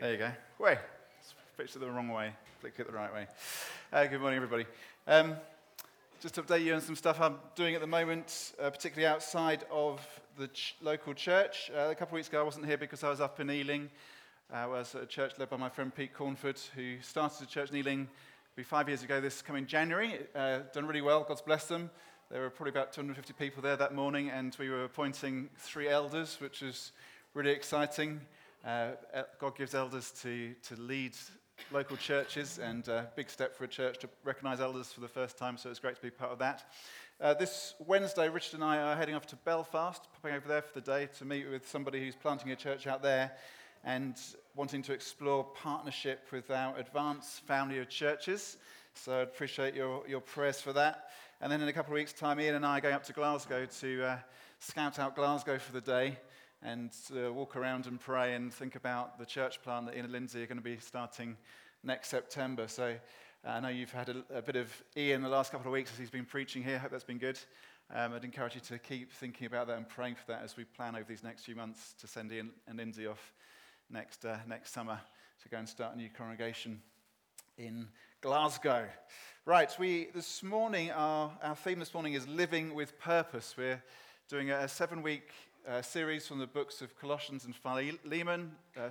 There you go. Way. Fixed it the wrong way. Click it the right way. Uh, good morning, everybody. Um, just to update you on some stuff I'm doing at the moment, uh, particularly outside of the ch- local church. Uh, a couple of weeks ago, I wasn't here because I was up in Ealing. Uh, I was at a church led by my friend Pete Cornford, who started a church in Ealing be five years ago this coming January. Uh, done really well, God's blessed them. There were probably about 250 people there that morning, and we were appointing three elders, which was really exciting. Uh, God gives elders to, to lead local churches, and a big step for a church to recognize elders for the first time, so it's great to be part of that. Uh, this Wednesday, Richard and I are heading off to Belfast, popping over there for the day to meet with somebody who's planting a church out there and wanting to explore partnership with our Advance family of churches. So I'd appreciate your, your prayers for that. And then in a couple of weeks' time, Ian and I are going up to Glasgow to uh, scout out Glasgow for the day and uh, walk around and pray and think about the church plan that Ian and Lindsay are going to be starting next September. So uh, I know you've had a, a, bit of Ian the last couple of weeks as he's been preaching here. I hope that's been good. Um, I'd encourage you to keep thinking about that and praying for that as we plan over these next few months to send Ian and Lindsay off next, uh, next summer to go and start a new congregation in Glasgow. Right, we this morning, our, our theme this morning is living with purpose. We're doing a, a seven week series from the books of Colossians and Philemon, uh,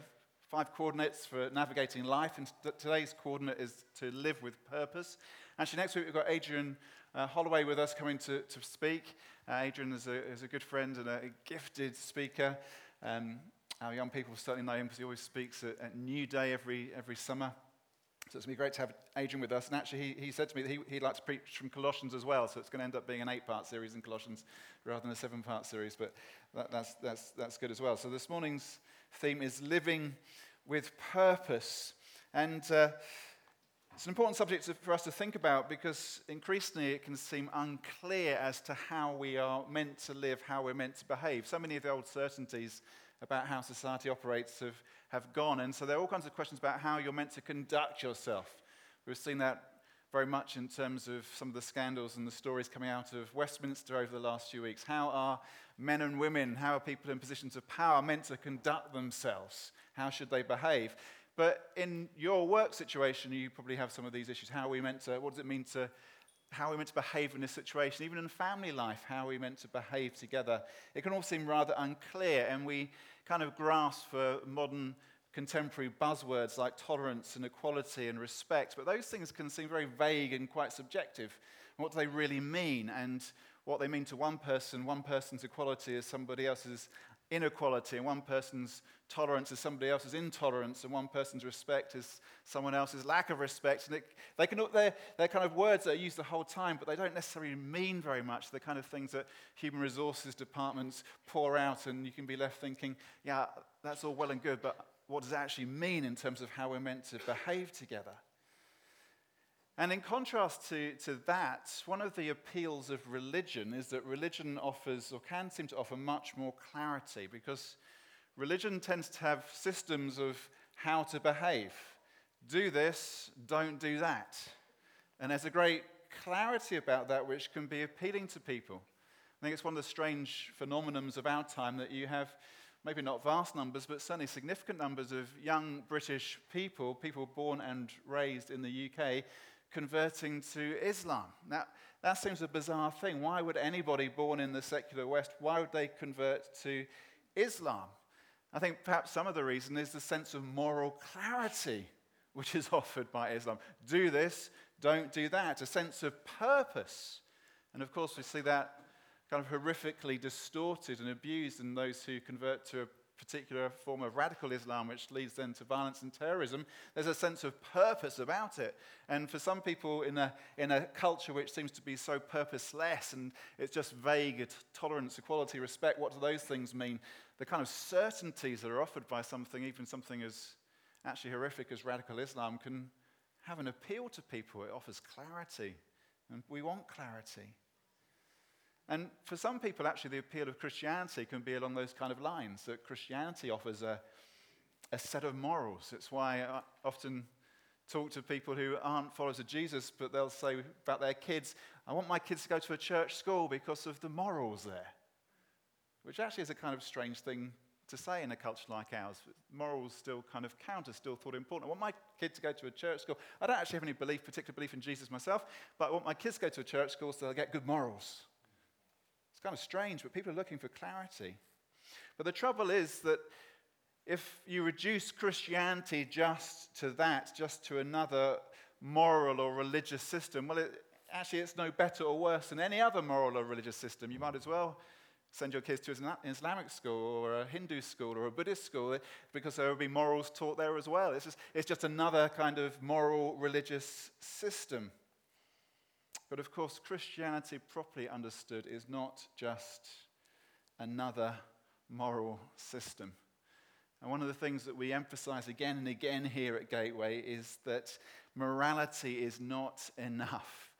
five coordinates for navigating life. And today's coordinate is to live with purpose. Actually, next week we've got Adrian uh, Holloway with us coming to, to speak. Uh, Adrian is a, is a good friend and a gifted speaker. Um, our young people certainly know him because he always speaks at, at New Day every, every summer. So it's going to be great to have Adrian with us. And actually, he, he said to me that he, he'd like to preach from Colossians as well. So it's going to end up being an eight part series in Colossians rather than a seven part series. But that, that's, that's, that's good as well. So this morning's theme is living with purpose. And uh, it's an important subject for us to think about because increasingly it can seem unclear as to how we are meant to live, how we're meant to behave. So many of the old certainties about how society operates have, have gone. And so there are all kinds of questions about how you're meant to conduct yourself. We've seen that very much in terms of some of the scandals and the stories coming out of Westminster over the last few weeks. How are men and women, how are people in positions of power meant to conduct themselves? How should they behave? But in your work situation, you probably have some of these issues. How are we meant to, what does it mean to how are we meant to behave in this situation, even in family life, how are we meant to behave together. It can all seem rather unclear, and we kind of grasp for modern contemporary buzzwords like tolerance and equality and respect, but those things can seem very vague and quite subjective. What do they really mean? And what they mean to one person, one person's equality is somebody else's inequality, and one person's tolerance is somebody else's intolerance, and one person's respect is someone else's lack of respect. And it, they can, they're, they're kind of words that are used the whole time, but they don't necessarily mean very much. They're kind of things that human resources departments pour out, and you can be left thinking, yeah, that's all well and good, but what does it actually mean in terms of how we're meant to behave together? And in contrast to, to that, one of the appeals of religion is that religion offers, or can seem to offer, much more clarity because religion tends to have systems of how to behave. Do this, don't do that. And there's a great clarity about that which can be appealing to people. I think it's one of the strange phenomenons of our time that you have maybe not vast numbers, but certainly significant numbers of young British people, people born and raised in the UK, converting to Islam. Now, that seems a bizarre thing. Why would anybody born in the secular West, why would they convert to Islam? I think perhaps some of the reason is the sense of moral clarity which is offered by Islam. Do this, don't do that. A sense of purpose. And of course, we see that kind of horrifically distorted and abused in those who convert to a particular form of radical Islam, which leads then to violence and terrorism, there's a sense of purpose about it. And for some people in a, in a culture which seems to be so purposeless and it's just vague tolerance, equality, respect, what do those things mean? The kind of certainties that are offered by something, even something as actually horrific as radical Islam, can have an appeal to people. It offers clarity. And we want clarity. And for some people, actually, the appeal of Christianity can be along those kind of lines that Christianity offers a, a set of morals. It's why I often talk to people who aren't followers of Jesus, but they'll say about their kids, I want my kids to go to a church school because of the morals there. Which actually is a kind of strange thing to say in a culture like ours. Morals still kind of count as still thought important. I want my kid to go to a church school. I don't actually have any belief, particular belief in Jesus myself, but I want my kids to go to a church school so they'll get good morals. Kind of strange, but people are looking for clarity. But the trouble is that if you reduce Christianity just to that, just to another moral or religious system, well, it, actually, it's no better or worse than any other moral or religious system. You might as well send your kids to an Islamic school or a Hindu school or a Buddhist school eh, because there will be morals taught there as well. It's just, it's just another kind of moral religious system. But of course, Christianity, properly understood, is not just another moral system. And one of the things that we emphasize again and again here at Gateway is that morality is not enough.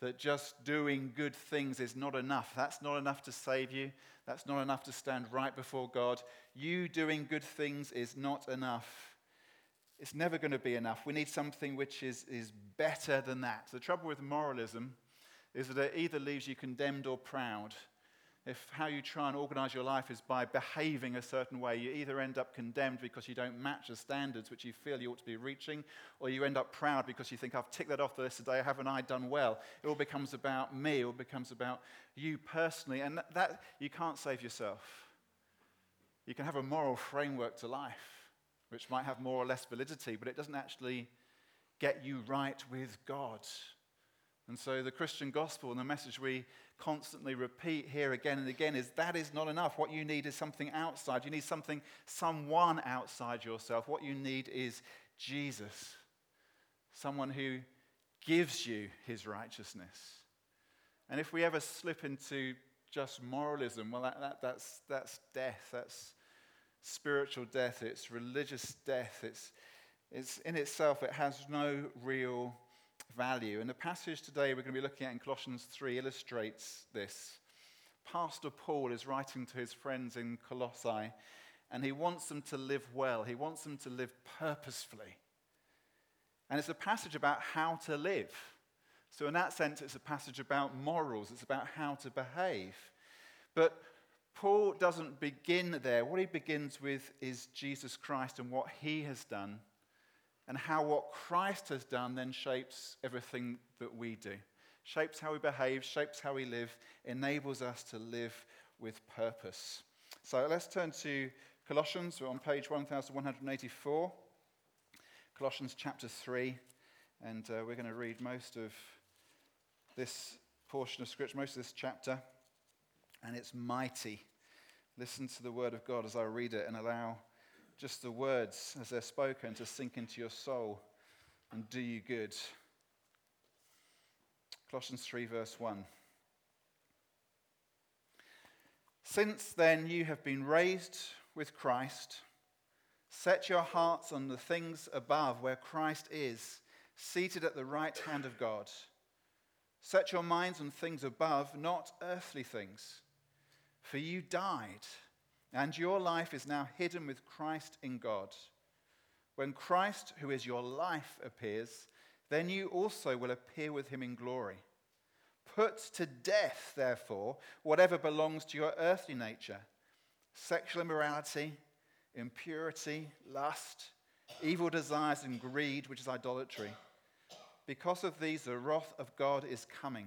That just doing good things is not enough. That's not enough to save you. That's not enough to stand right before God. You doing good things is not enough. It's never going to be enough. We need something which is, is better than that. The trouble with moralism is that it either leaves you condemned or proud if how you try and organize your life is by behaving a certain way, you either end up condemned because you don't match the standards which you feel you ought to be reaching, or you end up proud because you think, I've ticked that off the list today, haven't I done well? It all becomes about me, it all becomes about you personally, and that, that you can't save yourself. You can have a moral framework to life, which might have more or less validity, but it doesn't actually get you right with God. And so the Christian gospel and the message we constantly repeat here again and again is that is not enough. What you need is something outside. You need something, someone outside yourself. What you need is Jesus, someone who gives you his righteousness. And if we ever slip into just moralism, well, that, that, that's, that's death. That's spiritual death. It's religious death. It's, it's in itself, it has no real value. And the passage today we're going to be looking at in Colossians 3 illustrates this. Pastor Paul is writing to his friends in Colossae, and he wants them to live well, he wants them to live purposefully. And it's a passage about how to live. So, in that sense, it's a passage about morals, it's about how to behave. But Paul doesn't begin there. What he begins with is Jesus Christ and what he has done and how what Christ has done then shapes everything that we do. Shapes how we behave, shapes how we live, enables us to live with purpose. So let's turn to Colossians. We're on page 1184. Colossians chapter 3. And uh, we're going to read most of this portion of Scripture, most of this chapter. And it's mighty. Listen to the word of God as I read it and allow just the words as they're spoken to sink into your soul and do you good. Colossians 3, verse 1. Since then you have been raised with Christ, set your hearts on the things above where Christ is, seated at the right hand of God. Set your minds on things above, not earthly things. For you died and your life is now hidden with Christ in God. When Christ, who is your life, appears, then you also will appear with him in glory. Put to death, therefore, whatever belongs to your earthly nature sexual immorality, impurity, lust, evil desires, and greed, which is idolatry. Because of these, the wrath of God is coming.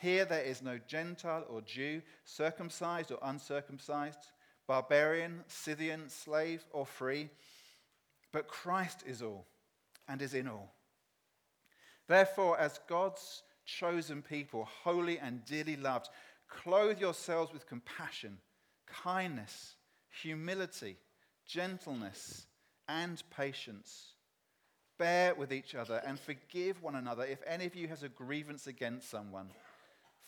Here there is no Gentile or Jew, circumcised or uncircumcised barbarian, Scythian, slave, or free, but Christ is all and is in all. Therefore, as God's chosen people, holy and dearly loved, clothe yourselves with compassion, kindness, humility, gentleness, and patience. Bear with each other and forgive one another if any of you has a grievance against someone.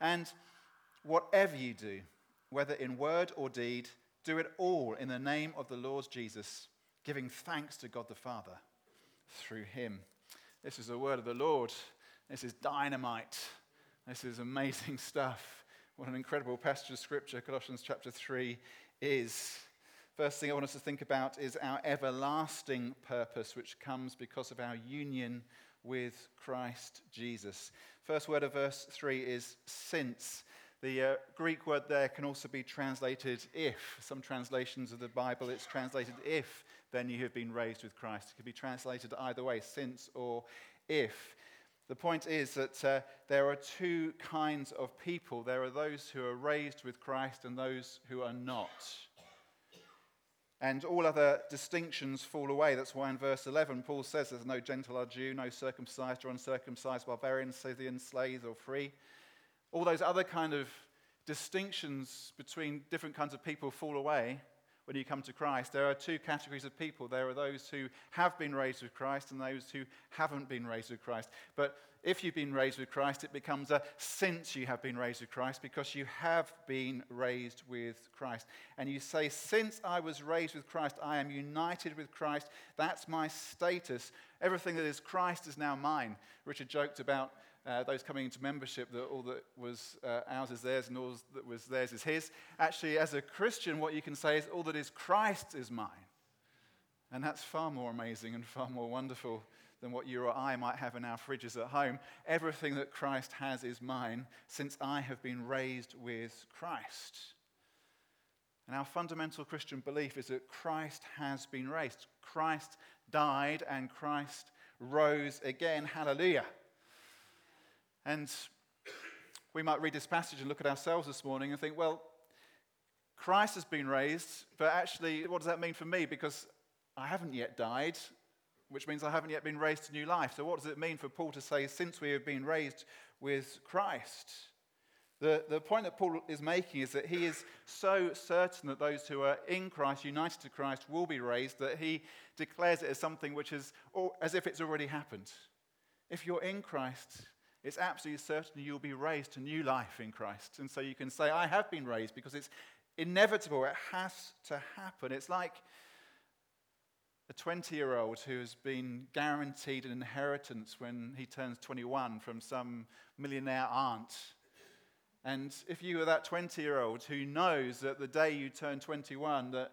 And whatever you do, whether in word or deed, do it all in the name of the Lord Jesus, giving thanks to God the Father through him. This is the word of the Lord. This is dynamite. This is amazing stuff. What an incredible passage of scripture Colossians chapter 3 is. First thing I want us to think about is our everlasting purpose, which comes because of our union with Christ Jesus. First word of verse 3 is since. The uh, Greek word there can also be translated if. Some translations of the Bible, it's translated if, then you have been raised with Christ. It could be translated either way, since or if. The point is that uh, there are two kinds of people there are those who are raised with Christ and those who are not. And all other distinctions fall away. That's why in verse 11, Paul says there's no Gentile or Jew, no circumcised or uncircumcised, barbarian, Scythian, slave or free all those other kind of distinctions between different kinds of people fall away when you come to Christ. There are two categories of people. There are those who have been raised with Christ and those who haven't been raised with Christ. But if you've been raised with Christ, it becomes a since you have been raised with Christ because you have been raised with Christ. And you say, Since I was raised with Christ, I am united with Christ. That's my status. Everything that is Christ is now mine. Richard joked about uh, those coming into membership that all that was uh, ours is theirs and all that was theirs is his. Actually, as a Christian, what you can say is all that is Christ is mine. And that's far more amazing and far more wonderful than what you or I might have in our fridges at home. Everything that Christ has is mine since I have been raised with Christ. And our fundamental Christian belief is that Christ has been raised. Christ died and Christ rose again. Hallelujah. And we might read this passage and look at ourselves this morning and think, well, Christ has been raised, but actually, what does that mean for me? Because I haven't yet died, which means I haven't yet been raised to new life. So, what does it mean for Paul to say, since we have been raised with Christ? The, the point that Paul is making is that he is so certain that those who are in Christ, united to Christ, will be raised, that he declares it as something which is as if it's already happened. If you're in Christ, it's absolutely certain you'll be raised to new life in Christ. And so you can say, I have been raised because it's inevitable. It has to happen. It's like a 20 year old who has been guaranteed an inheritance when he turns 21 from some millionaire aunt. And if you are that 20 year old who knows that the day you turn 21, that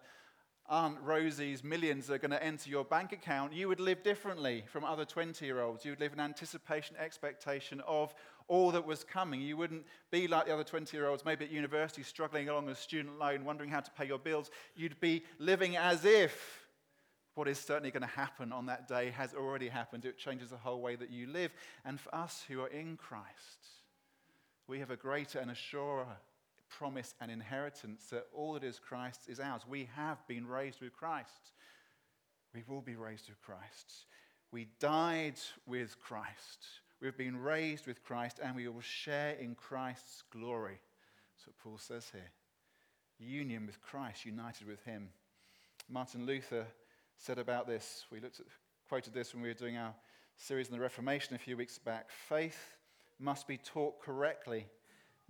Aunt Rosie's millions are going to enter your bank account, you would live differently from other 20 year olds. You would live in anticipation, expectation of all that was coming. You wouldn't be like the other 20 year olds, maybe at university, struggling along a student loan, wondering how to pay your bills. You'd be living as if what is certainly going to happen on that day has already happened. It changes the whole way that you live. And for us who are in Christ, we have a greater and a surer promise and inheritance that all that is Christ is ours. We have been raised with Christ. We will be raised with Christ. We died with Christ. We've been raised with Christ and we will share in Christ's glory. That's what Paul says here. Union with Christ, united with Him. Martin Luther said about this, we looked at, quoted this when we were doing our series on the Reformation a few weeks back. Faith must be taught correctly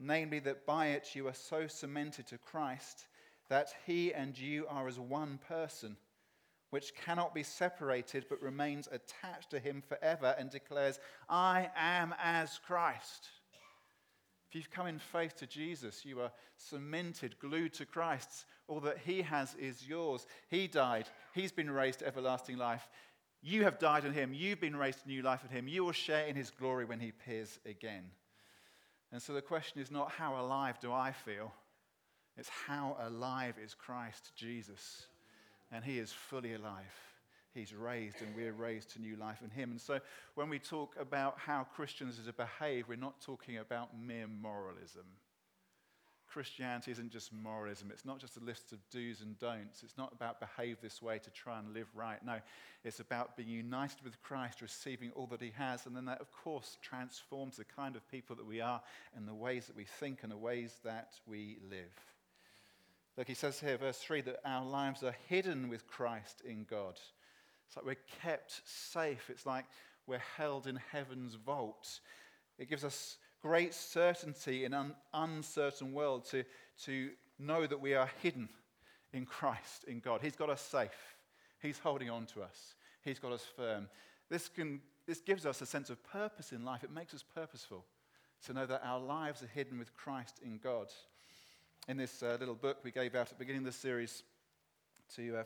namely that by it you are so cemented to Christ that he and you are as one person, which cannot be separated but remains attached to him forever and declares, I am as Christ. If you've come in faith to Jesus, you are cemented, glued to Christ. All that he has is yours. He died, he's been raised to everlasting life. You have died in him, you've been raised to new life in him. You will share in his glory when he appears again. And so the question is not how alive do I feel, it's how alive is Christ Jesus. And he is fully alive. He's raised, and we're raised to new life in him. And so when we talk about how Christians are to behave, we're not talking about mere moralism. Christianity isn't just moralism. It's not just a list of do's and don'ts. It's not about behave this way to try and live right. No, it's about being united with Christ, receiving all that He has. And then that, of course, transforms the kind of people that we are and the ways that we think and the ways that we live. Look, he says here, verse 3, that our lives are hidden with Christ in God. It's like we're kept safe. It's like we're held in heaven's vault. It gives us great certainty in an uncertain world to, to know that we are hidden in Christ, in God. He's got us safe. He's holding on to us. He's got us firm. This, can, this gives us a sense of purpose in life. It makes us purposeful to know that our lives are hidden with Christ in God. In this uh, little book we gave out at the beginning of the series to, uh,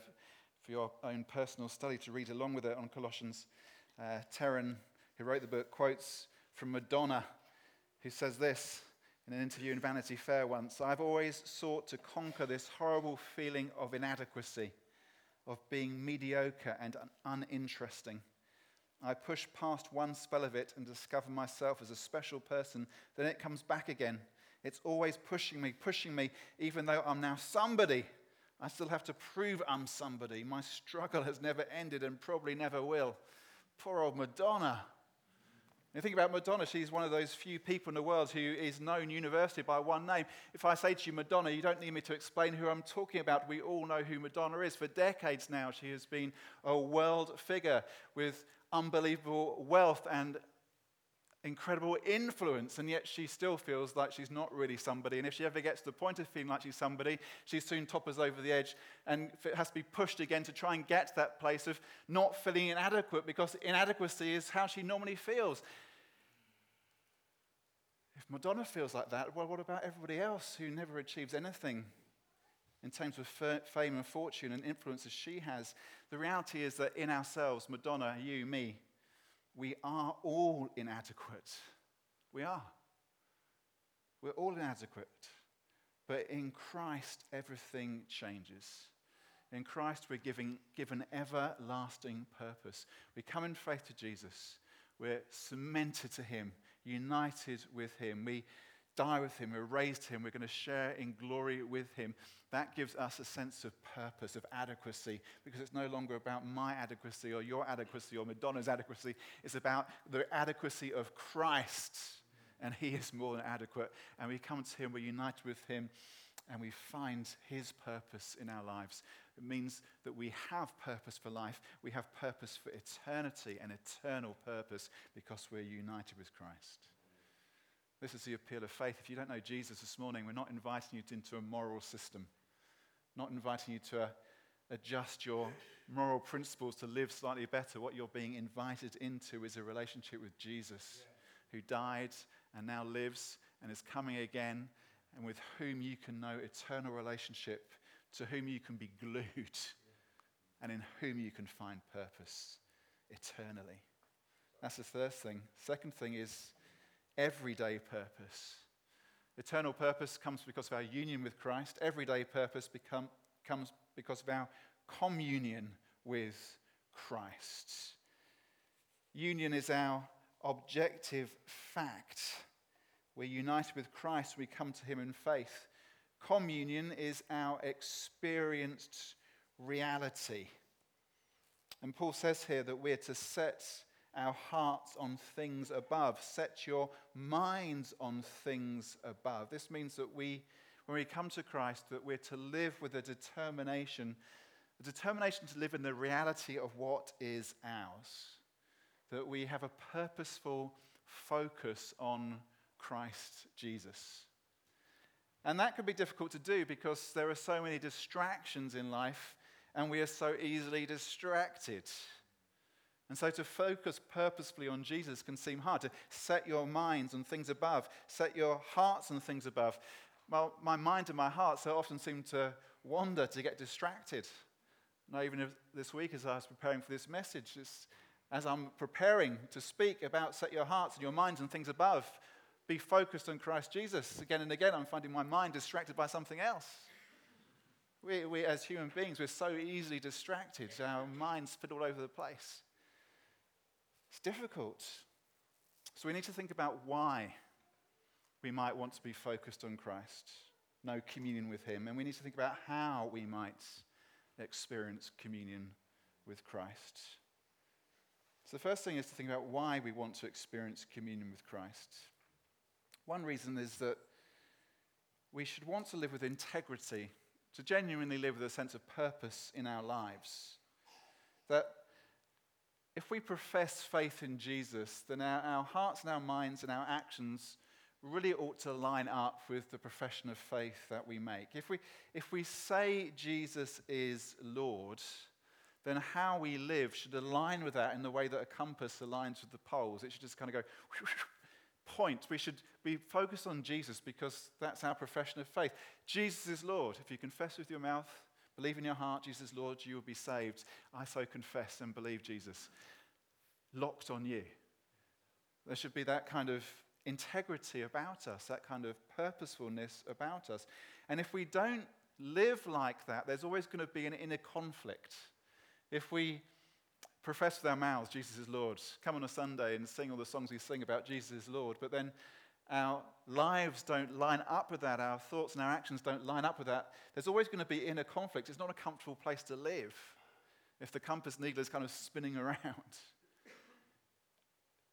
for your own personal study to read along with it on Colossians, uh, Terran, who wrote the book, quotes from Madonna who says this in an interview in Vanity Fair once I've always sought to conquer this horrible feeling of inadequacy, of being mediocre and uninteresting. I push past one spell of it and discover myself as a special person, then it comes back again. It's always pushing me, pushing me, even though I'm now somebody. I still have to prove I'm somebody. My struggle has never ended and probably never will. Poor old Madonna. Think about Madonna, she's one of those few people in the world who is known universally by one name. If I say to you Madonna, you don't need me to explain who I'm talking about. We all know who Madonna is. For decades now, she has been a world figure with unbelievable wealth and incredible influence, and yet she still feels like she's not really somebody. And if she ever gets to the point of feeling like she's somebody, she soon topples over the edge and has to be pushed again to try and get to that place of not feeling inadequate because inadequacy is how she normally feels. If Madonna feels like that, well, what about everybody else who never achieves anything in terms of fame and fortune and influence as she has? The reality is that in ourselves, Madonna, you, me, we are all inadequate. We are. We're all inadequate. But in Christ, everything changes. In Christ, we're giving, given everlasting purpose. We come in faith to Jesus. We're cemented to Him united with him. We die with him, we're raised him, we're going to share in glory with him. That gives us a sense of purpose, of adequacy, because it's no longer about my adequacy or your adequacy or Madonna's adequacy. It's about the adequacy of Christ, and he is more than adequate. And we come to him, we're united with him, and we find his purpose in our lives. It means that we have purpose for life. We have purpose for eternity and eternal purpose because we're united with Christ. This is the appeal of faith. If you don't know Jesus this morning, we're not inviting you into a moral system, not inviting you to adjust your moral principles to live slightly better. What you're being invited into is a relationship with Jesus, who died and now lives and is coming again, and with whom you can know eternal relationship to whom you can be glued and in whom you can find purpose eternally. That's the first thing. Second thing is everyday purpose. Eternal purpose comes because of our union with Christ. Everyday purpose become, comes because of our communion with Christ. Union is our objective fact. We're united with Christ, we come to Him in faith. Communion is our experienced reality. And Paul says here that we're to set our hearts on things above, set your minds on things above. This means that we, when we come to Christ, that we're to live with a determination, a determination to live in the reality of what is ours. That we have a purposeful focus on Christ Jesus. And that could be difficult to do because there are so many distractions in life and we are so easily distracted. And so to focus purposefully on Jesus can seem hard. To set your minds on things above, set your hearts on things above. Well, my mind and my heart so often seem to wander, to get distracted. Now, even this week, as I was preparing for this message, as I'm preparing to speak about set your hearts and your minds on things above, be focused on Christ Jesus. Again and again, I'm finding my mind distracted by something else. We, we, as human beings, we're so easily distracted. Our minds fit all over the place. It's difficult. So we need to think about why we might want to be focused on Christ. no communion with Him, and we need to think about how we might experience communion with Christ. So, the first thing is to think about why we want to experience communion with Christ. One reason is that we should want to live with integrity, to genuinely live with a sense of purpose in our lives. That if we profess faith in Jesus, then our, our hearts and our minds and our actions really ought to line up with the profession of faith that we make. If we, if we say Jesus is Lord, then how we live should align with that in the way that a compass aligns with the poles. It should just kind of go point. We should be focused on Jesus because that's our profession of faith. Jesus is Lord. If you confess with your mouth, believe in your heart, Jesus is Lord, you will be saved. I so confess and believe Jesus. Locked on you. There should be that kind of integrity about us, that kind of purposefulness about us. And if we don't live like that, there's always going to be an inner conflict. If we profess with our mouths Jesus is Lord, come on a Sunday and sing all the songs we sing about Jesus is Lord, but then our lives don't line up with that, our thoughts and our actions don't line up with that, there's always going to be inner conflict. It's not a comfortable place to live if the compass needle is kind of spinning around. I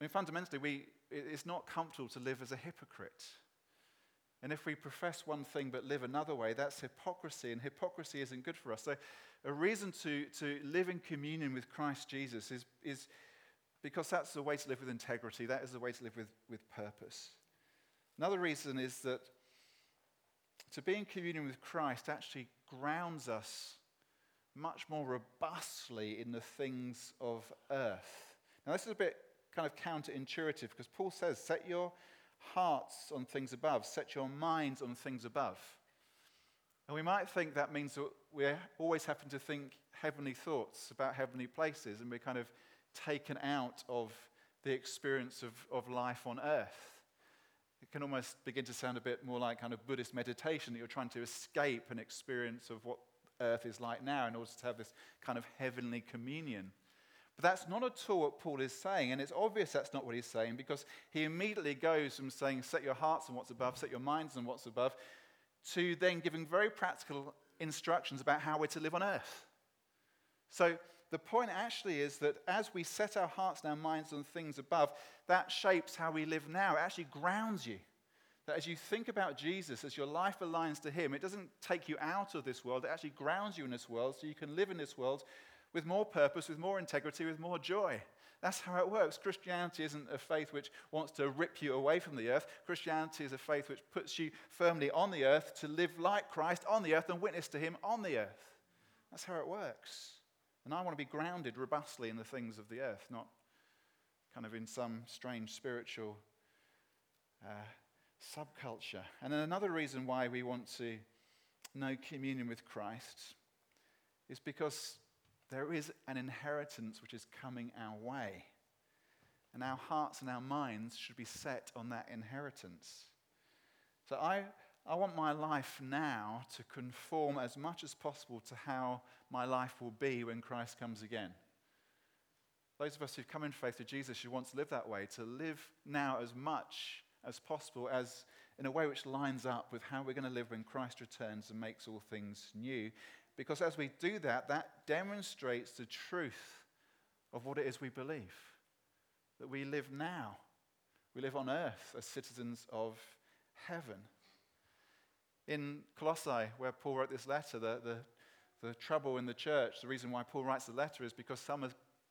mean, fundamentally, we, it's not comfortable to live as a hypocrite. And if we profess one thing but live another way, that's hypocrisy, and hypocrisy isn't good for us. So, a reason to, to live in communion with Christ Jesus is, is because that's the way to live with integrity, that is the way to live with, with purpose. Another reason is that to be in communion with Christ actually grounds us much more robustly in the things of earth. Now, this is a bit kind of counterintuitive because Paul says, set your hearts on things above, set your minds on things above. And we might think that means that we're always happen to think heavenly thoughts about heavenly places, and we're kind of taken out of the experience of, of life on earth. It can almost begin to sound a bit more like kind of Buddhist meditation that you're trying to escape an experience of what earth is like now in order to have this kind of heavenly communion. But that's not at all what Paul is saying, and it's obvious that's not what he's saying because he immediately goes from saying, Set your hearts on what's above, set your minds on what's above, to then giving very practical instructions about how we're to live on earth. So the point actually is that as we set our hearts and our minds on things above, that shapes how we live now. It actually grounds you. That as you think about Jesus, as your life aligns to Him, it doesn't take you out of this world, it actually grounds you in this world so you can live in this world with more purpose, with more integrity, with more joy. That's how it works. Christianity isn't a faith which wants to rip you away from the earth. Christianity is a faith which puts you firmly on the earth to live like Christ on the earth and witness to Him on the earth. That's how it works. And I want to be grounded robustly in the things of the earth, not kind of in some strange spiritual uh, subculture. And then another reason why we want to know communion with Christ is because there is an inheritance which is coming our way. And our hearts and our minds should be set on that inheritance. So I, I want my life now to conform as much as possible to how my life will be when Christ comes again. Those of us who've come in faith to Jesus should want to live that way, to live now as much as possible as in a way which lines up with how we're going to live when Christ returns and makes all things new. Because as we do that, that demonstrates the truth of what it is we believe. That we live now, we live on earth as citizens of heaven. In Colossae, where Paul wrote this letter, the, the, the trouble in the church, the reason why Paul writes the letter is because some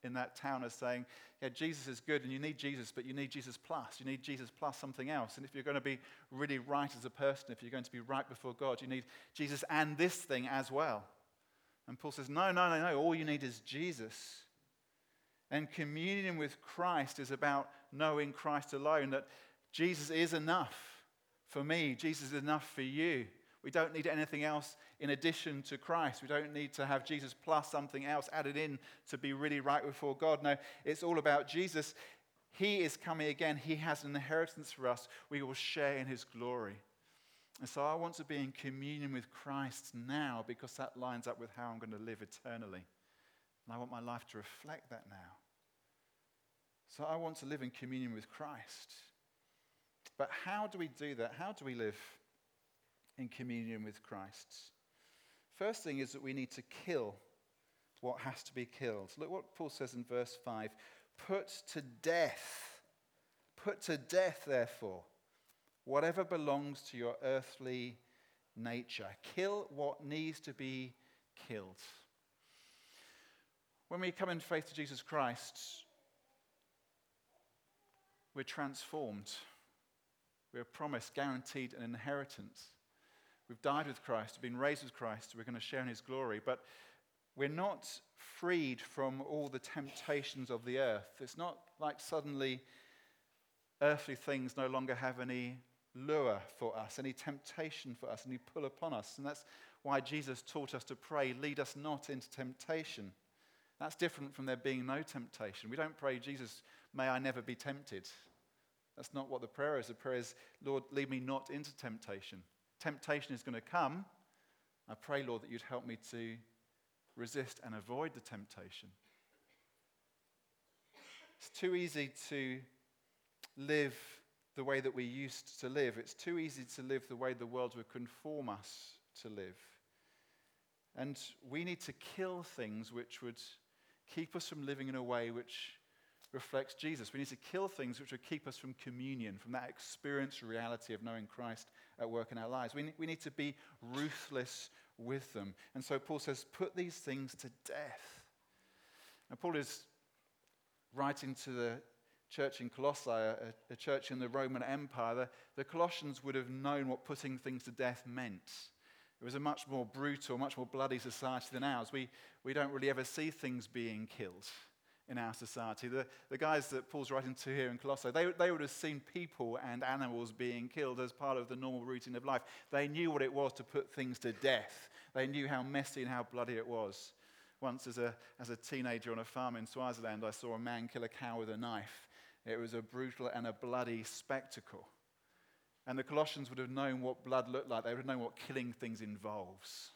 in that town are saying, yeah, Jesus is good and you need Jesus, but you need Jesus plus. You need Jesus plus something else. And if you're going to be really right as a person, if you're going to be right before God, you need Jesus and this thing as well. And Paul says, no, no, no, no. All you need is Jesus. And communion with Christ is about knowing Christ alone, that Jesus is enough for me, Jesus is enough for you. We don't need anything else in addition to Christ. We don't need to have Jesus plus something else added in to be really right before God. No, it's all about Jesus. He is coming again. He has an inheritance for us. We will share in his glory. And so I want to be in communion with Christ now because that lines up with how I'm going to live eternally. And I want my life to reflect that now. So I want to live in communion with Christ. But how do we do that? How do we live in communion with Christ. First thing is that we need to kill what has to be killed. Look what Paul says in verse 5 Put to death, put to death, therefore, whatever belongs to your earthly nature. Kill what needs to be killed. When we come in faith to Jesus Christ, we're transformed. We're promised, guaranteed an inheritance. We've died with Christ, we've been raised with Christ, we're going to share in his glory. But we're not freed from all the temptations of the earth. It's not like suddenly earthly things no longer have any lure for us, any temptation for us, any pull upon us. And that's why Jesus taught us to pray, lead us not into temptation. That's different from there being no temptation. We don't pray, Jesus, may I never be tempted. That's not what the prayer is. The prayer is, Lord, lead me not into temptation. Temptation is going to come. I pray, Lord, that you'd help me to resist and avoid the temptation. It's too easy to live the way that we used to live. It's too easy to live the way the world would conform us to live. And we need to kill things which would keep us from living in a way which reflects Jesus. We need to kill things which would keep us from communion, from that experienced reality of knowing Christ at work in our lives. We, we need to be ruthless with them. And so Paul says, put these things to death. Now, Paul is writing to the church in Colossae, a, a church in the Roman Empire. The, the Colossians would have known what putting things to death meant. It was a much more brutal, much more bloody society than ours. We, we don't really ever see things being killed in our society. The, the guys that Paul's writing to here in Colossae, they, they would have seen people and animals being killed as part of the normal routine of life. They knew what it was to put things to death. They knew how messy and how bloody it was. Once, as a, as a teenager on a farm in Swaziland, I saw a man kill a cow with a knife. It was a brutal and a bloody spectacle. And the Colossians would have known what blood looked like. They would have known what killing things involves.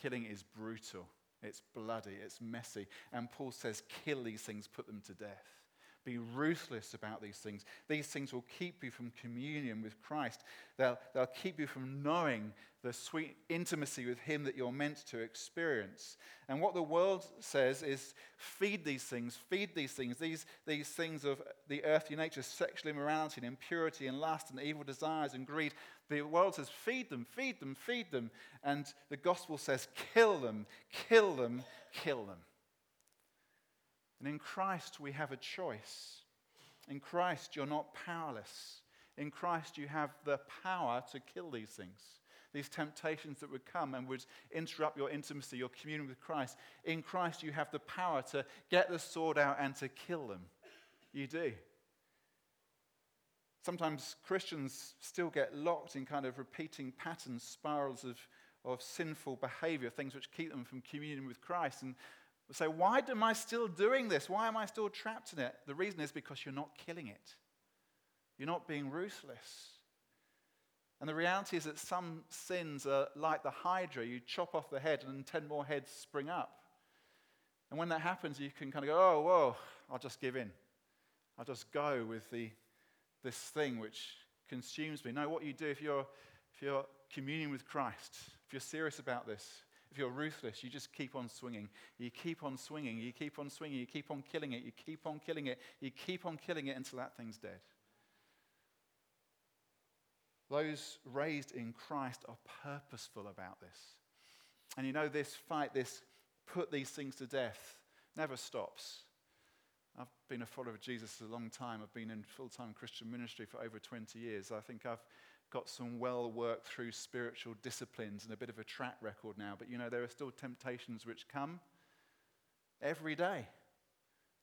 Killing is brutal, it's bloody, it's messy. And Paul says, kill these things, put them to death. Be ruthless about these things. These things will keep you from communion with Christ. They'll, they'll keep you from knowing the sweet intimacy with Him that you're meant to experience. And what the world says is feed these things, feed these things, these, these things of the earthly nature, sexual immorality and impurity and lust and evil desires and greed. The world says feed them, feed them, feed them. And the gospel says kill them, kill them, kill them. And in Christ, we have a choice. In Christ, you're not powerless. In Christ, you have the power to kill these things, these temptations that would come and would interrupt your intimacy, your communion with Christ. In Christ, you have the power to get the sword out and to kill them. You do. Sometimes Christians still get locked in kind of repeating patterns, spirals of, of sinful behavior, things which keep them from communion with Christ. And say, why am I still doing this? Why am I still trapped in it? The reason is because you're not killing it. You're not being ruthless. And the reality is that some sins are like the hydra. You chop off the head and 10 more heads spring up. And when that happens, you can kind of go, oh, whoa, I'll just give in. I'll just go with the, this thing which consumes me. No, what you do if you're, if you're communing with Christ, if you're serious about this, if you're ruthless, you just keep on swinging. You keep on swinging. You keep on swinging. You keep on killing it. You keep on killing it. You keep on killing it until that thing's dead. Those raised in Christ are purposeful about this. And you know, this fight, this put these things to death, never stops. I've been a follower of Jesus a long time. I've been in full time Christian ministry for over 20 years. I think I've got some well worked through spiritual disciplines and a bit of a track record now, but you know, there are still temptations which come every day.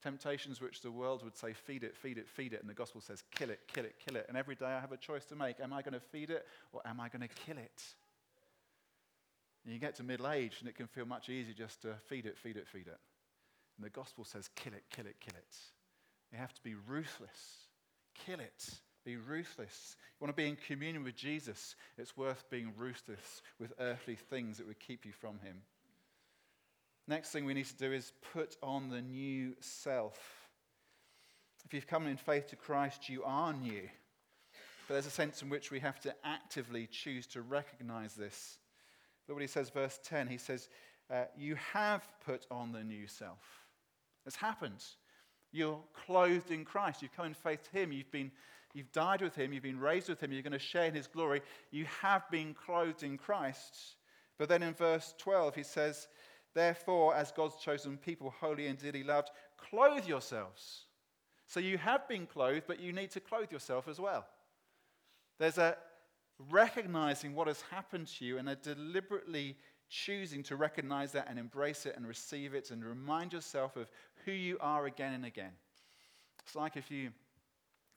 Temptations which the world would say, feed it, feed it, feed it. And the gospel says, kill it, kill it, kill it. And every day I have a choice to make. Am I going to feed it or am I going to kill it? And you get to middle age and it can feel much easier just to feed it, feed it, feed it. And the gospel says, kill it, kill it, kill it. You have to be ruthless. Kill it. Be ruthless. You want to be in communion with Jesus, it's worth being ruthless with earthly things that would keep you from Him. Next thing we need to do is put on the new self. If you've come in faith to Christ, you are new. But there's a sense in which we have to actively choose to recognize this. Look what he says, verse 10. He says, uh, You have put on the new self. It's happened. You're clothed in Christ. You've come in faith to Him. You've, been, you've died with Him. You've been raised with Him. You're going to share in His glory. You have been clothed in Christ. But then in verse 12, he says, Therefore, as God's chosen people, holy and dearly loved, clothe yourselves. So you have been clothed, but you need to clothe yourself as well. There's a recognizing what has happened to you and a deliberately choosing to recognize that and embrace it and receive it and remind yourself of who you are again and again. It's like if you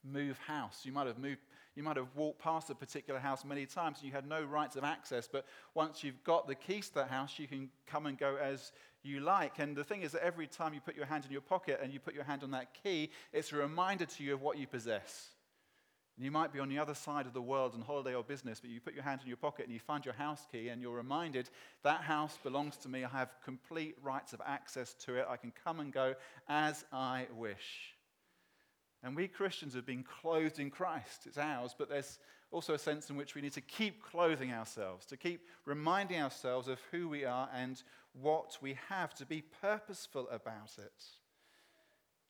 move house. You might have moved, you might have walked past a particular house many times and you had no rights of access, but once you've got the keys to that house, you can come and go as you like. And the thing is that every time you put your hand in your pocket and you put your hand on that key, it's a reminder to you of what you possess. And you might be on the other side of the world on holiday or business, but you put your hand in your pocket and you find your house key and you're reminded that house belongs to me. I have complete rights of access to it. I can come and go as I wish. And we Christians have been clothed in Christ. It's ours, but there's also a sense in which we need to keep clothing ourselves, to keep reminding ourselves of who we are and what we have, to be purposeful about it.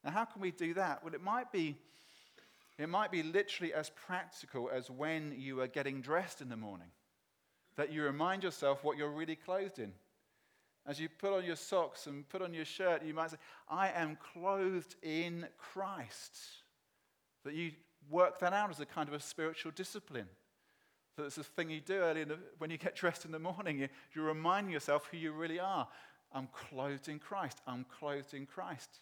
Now, how can we do that? Well, it might be it might be literally as practical as when you are getting dressed in the morning, that you remind yourself what you're really clothed in. As you put on your socks and put on your shirt, you might say, I am clothed in Christ. That you work that out as a kind of a spiritual discipline. That it's a thing you do early the, when you get dressed in the morning. You, you're reminding yourself who you really are. I'm clothed in Christ. I'm clothed in Christ.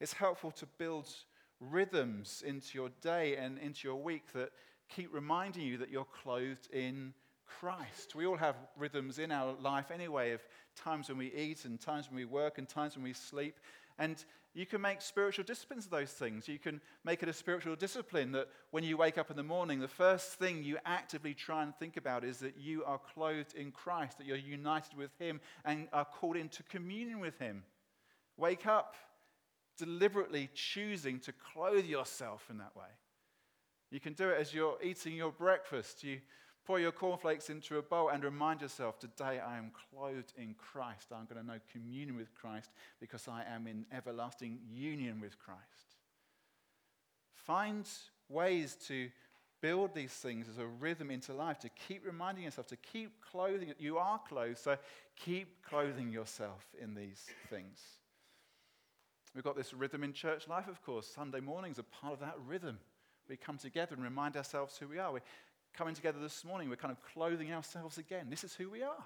It's helpful to build rhythms into your day and into your week that keep reminding you that you're clothed in Christ. We all have rhythms in our life anyway of times when we eat and times when we work and times when we sleep. And you can make spiritual disciplines of those things. You can make it a spiritual discipline that when you wake up in the morning, the first thing you actively try and think about is that you are clothed in Christ, that you're united with Him and are called into communion with Him. Wake up deliberately choosing to clothe yourself in that way. You can do it as you're eating your breakfast. You pour your cornflakes into a bowl and remind yourself today I am clothed in Christ. I'm going to know communion with Christ because I am in everlasting union with Christ. Find ways to build these things as a rhythm into life, to keep reminding yourself, to keep clothing. You are clothed, so keep clothing yourself in these things. We've got this rhythm in church life, of course. Sunday mornings are part of that rhythm. We come together and remind ourselves who we are. We're coming together this morning. We're kind of clothing ourselves again. This is who we are.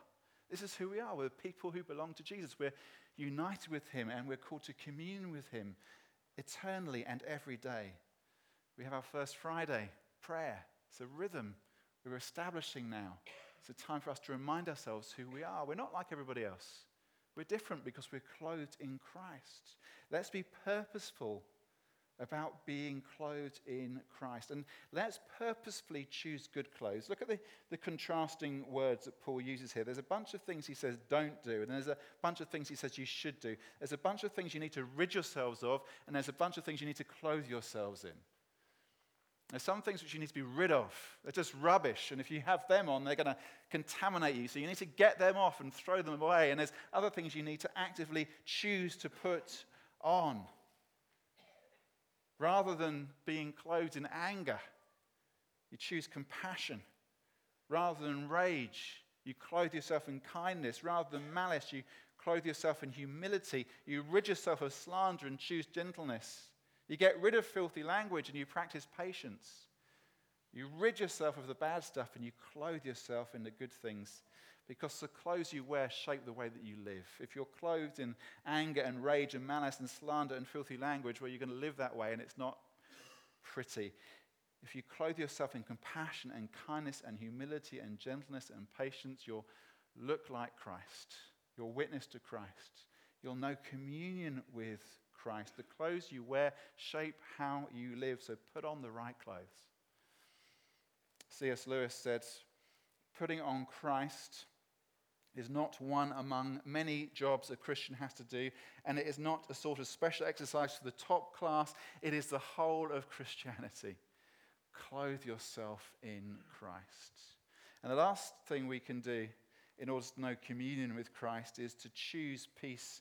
This is who we are. We're people who belong to Jesus. We're united with Him and we're called to commune with Him eternally and every day. We have our first Friday prayer. It's a rhythm we're establishing now. It's a time for us to remind ourselves who we are. We're not like everybody else. We're different because we're clothed in Christ. Let's be purposeful about being clothed in Christ. And let's purposefully choose good clothes. Look at the, the contrasting words that Paul uses here. There's a bunch of things he says don't do, and there's a bunch of things he says you should do. There's a bunch of things you need to rid yourselves of, and there's a bunch of things you need to clothe yourselves in. There's some things which you need to be rid of. They're just rubbish. And if you have them on, they're going to contaminate you. So you need to get them off and throw them away. And there's other things you need to actively choose to put on. Rather than being clothed in anger, you choose compassion. Rather than rage, you clothe yourself in kindness. Rather than malice, you clothe yourself in humility. You rid yourself of slander and choose gentleness. You get rid of filthy language and you practice patience. You rid yourself of the bad stuff and you clothe yourself in the good things because the clothes you wear shape the way that you live. If you're clothed in anger and rage and malice and slander and filthy language, well, you're going to live that way and it's not pretty. If you clothe yourself in compassion and kindness and humility and gentleness and patience, you'll look like Christ. You'll witness to Christ. You'll know communion with Christ. The clothes you wear shape how you live, so put on the right clothes. C.S. Lewis said, Putting on Christ is not one among many jobs a Christian has to do, and it is not a sort of special exercise for the top class. It is the whole of Christianity. Clothe yourself in Christ. And the last thing we can do in order to know communion with Christ is to choose peace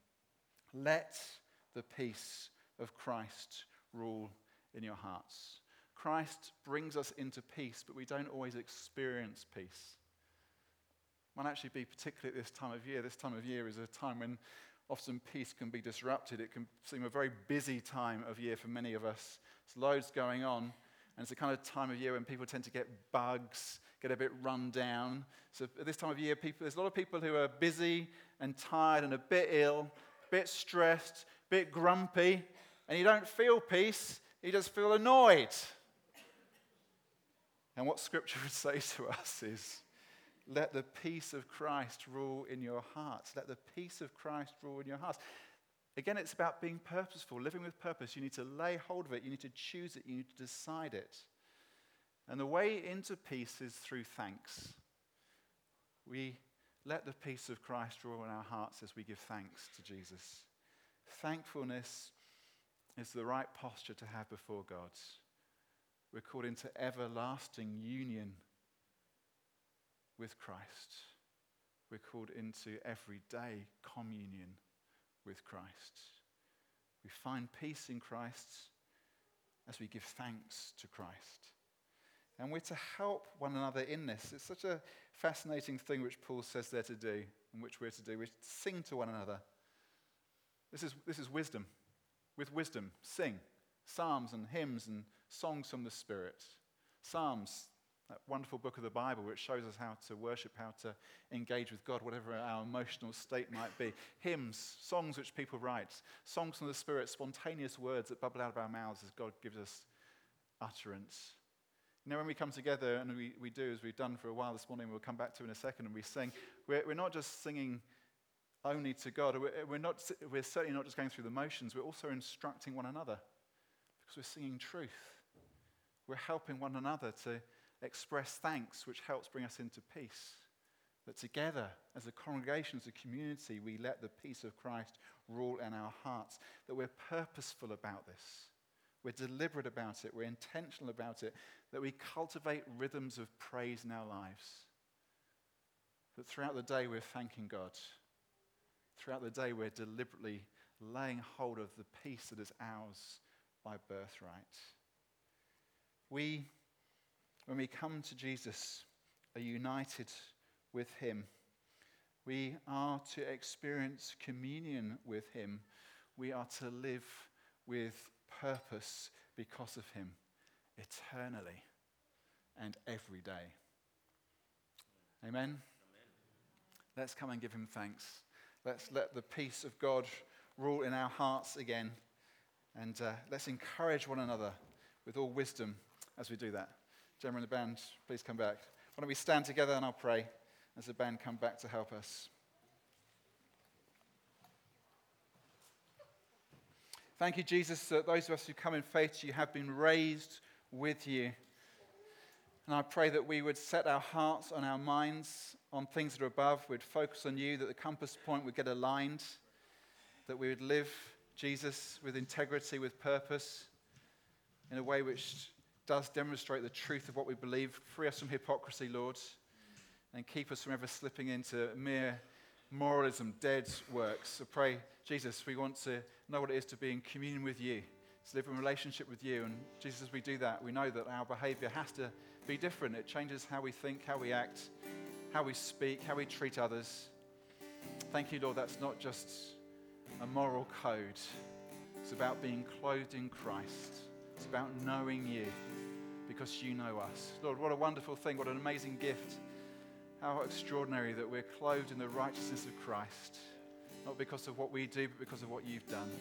Let the peace of Christ rule in your hearts. Christ brings us into peace, but we don't always experience peace. Might actually be particularly at this time of year. This time of year is a time when often peace can be disrupted. It can seem a very busy time of year for many of us. There's loads going on, and it's the kind of time of year when people tend to get bugs, get a bit run down. So at this time of year, people, there's a lot of people who are busy and tired and a bit ill, bit stressed, bit grumpy, and you don't feel peace, you just feel annoyed. And what Scripture would say to us is, let the peace of Christ rule in your hearts. Let the peace of Christ rule in your hearts. Again, it's about being purposeful, living with purpose. You need to lay hold of it, you need to choose it, you need to decide it. And the way into peace is through thanks. We let the peace of Christ rule in our hearts as we give thanks to Jesus. Thankfulness is the right posture to have before God. We're called into everlasting union with Christ. We're called into everyday communion with Christ. We find peace in Christ as we give thanks to Christ. And we're to help one another in this. It's such a fascinating thing which Paul says there to do, and which we're to do. We're to sing to one another. This is, this is wisdom. With wisdom, sing psalms and hymns and songs from the Spirit. Psalms, that wonderful book of the Bible which shows us how to worship, how to engage with God, whatever our emotional state might be. Hymns, songs which people write, songs from the Spirit, spontaneous words that bubble out of our mouths as God gives us utterance. You know, when we come together and we, we do, as we've done for a while this morning, we'll come back to in a second, and we sing, we're, we're not just singing only to God. We're, we're, not, we're certainly not just going through the motions, we're also instructing one another because we're singing truth. We're helping one another to express thanks, which helps bring us into peace. That together, as a congregation, as a community, we let the peace of Christ rule in our hearts. That we're purposeful about this. We're deliberate about it. We're intentional about it. That we cultivate rhythms of praise in our lives. That throughout the day, we're thanking God. Throughout the day, we're deliberately laying hold of the peace that is ours by birthright. We when we come to Jesus, are united with Him. We are to experience communion with Him. We are to live with purpose because of Him eternally and every day. Amen? Amen? Let's come and give Him thanks. Let's let the peace of God rule in our hearts again. And uh, let's encourage one another with all wisdom as we do that. Gemma and the band, please come back. Why don't we stand together and I'll pray as the band come back to help us. Thank you, Jesus, that those of us who come in faith you have been raised with you. And I pray that we would set our hearts and our minds on things that are above. We'd focus on you, that the compass point would get aligned, that we would live, Jesus, with integrity, with purpose, in a way which does demonstrate the truth of what we believe. Free us from hypocrisy, Lord, and keep us from ever slipping into mere moralism, dead works. So pray, Jesus, we want to know what it is to be in communion with you, to live in relationship with you. And Jesus, as we do that, we know that our behavior has to be different. It changes how we think, how we act, how we speak, how we treat others. Thank you, Lord, that's not just a moral code. It's about being clothed in Christ. It's about knowing you because you know us. Lord, what a wonderful thing. What an amazing gift. How extraordinary that we're clothed in the righteousness of Christ, not because of what we do, but because of what you've done.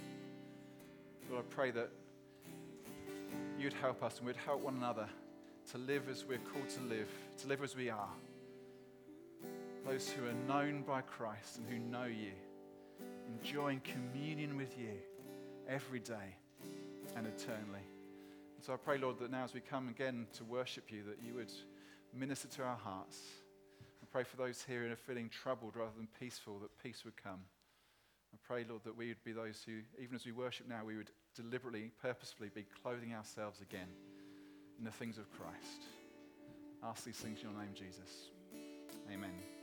Lord, I pray that you'd help us and we'd help one another to live as we're called to live, to live as we are. Those who are known by Christ and who know you, enjoying communion with you every day and eternally. And so I pray, Lord, that now as we come again to worship you, that you would minister to our hearts. I pray for those here who are feeling troubled rather than peaceful, that peace would come. I pray, Lord, that we would be those who, even as we worship now, we would deliberately, purposefully be clothing ourselves again in the things of Christ. Ask these things in your name, Jesus. Amen.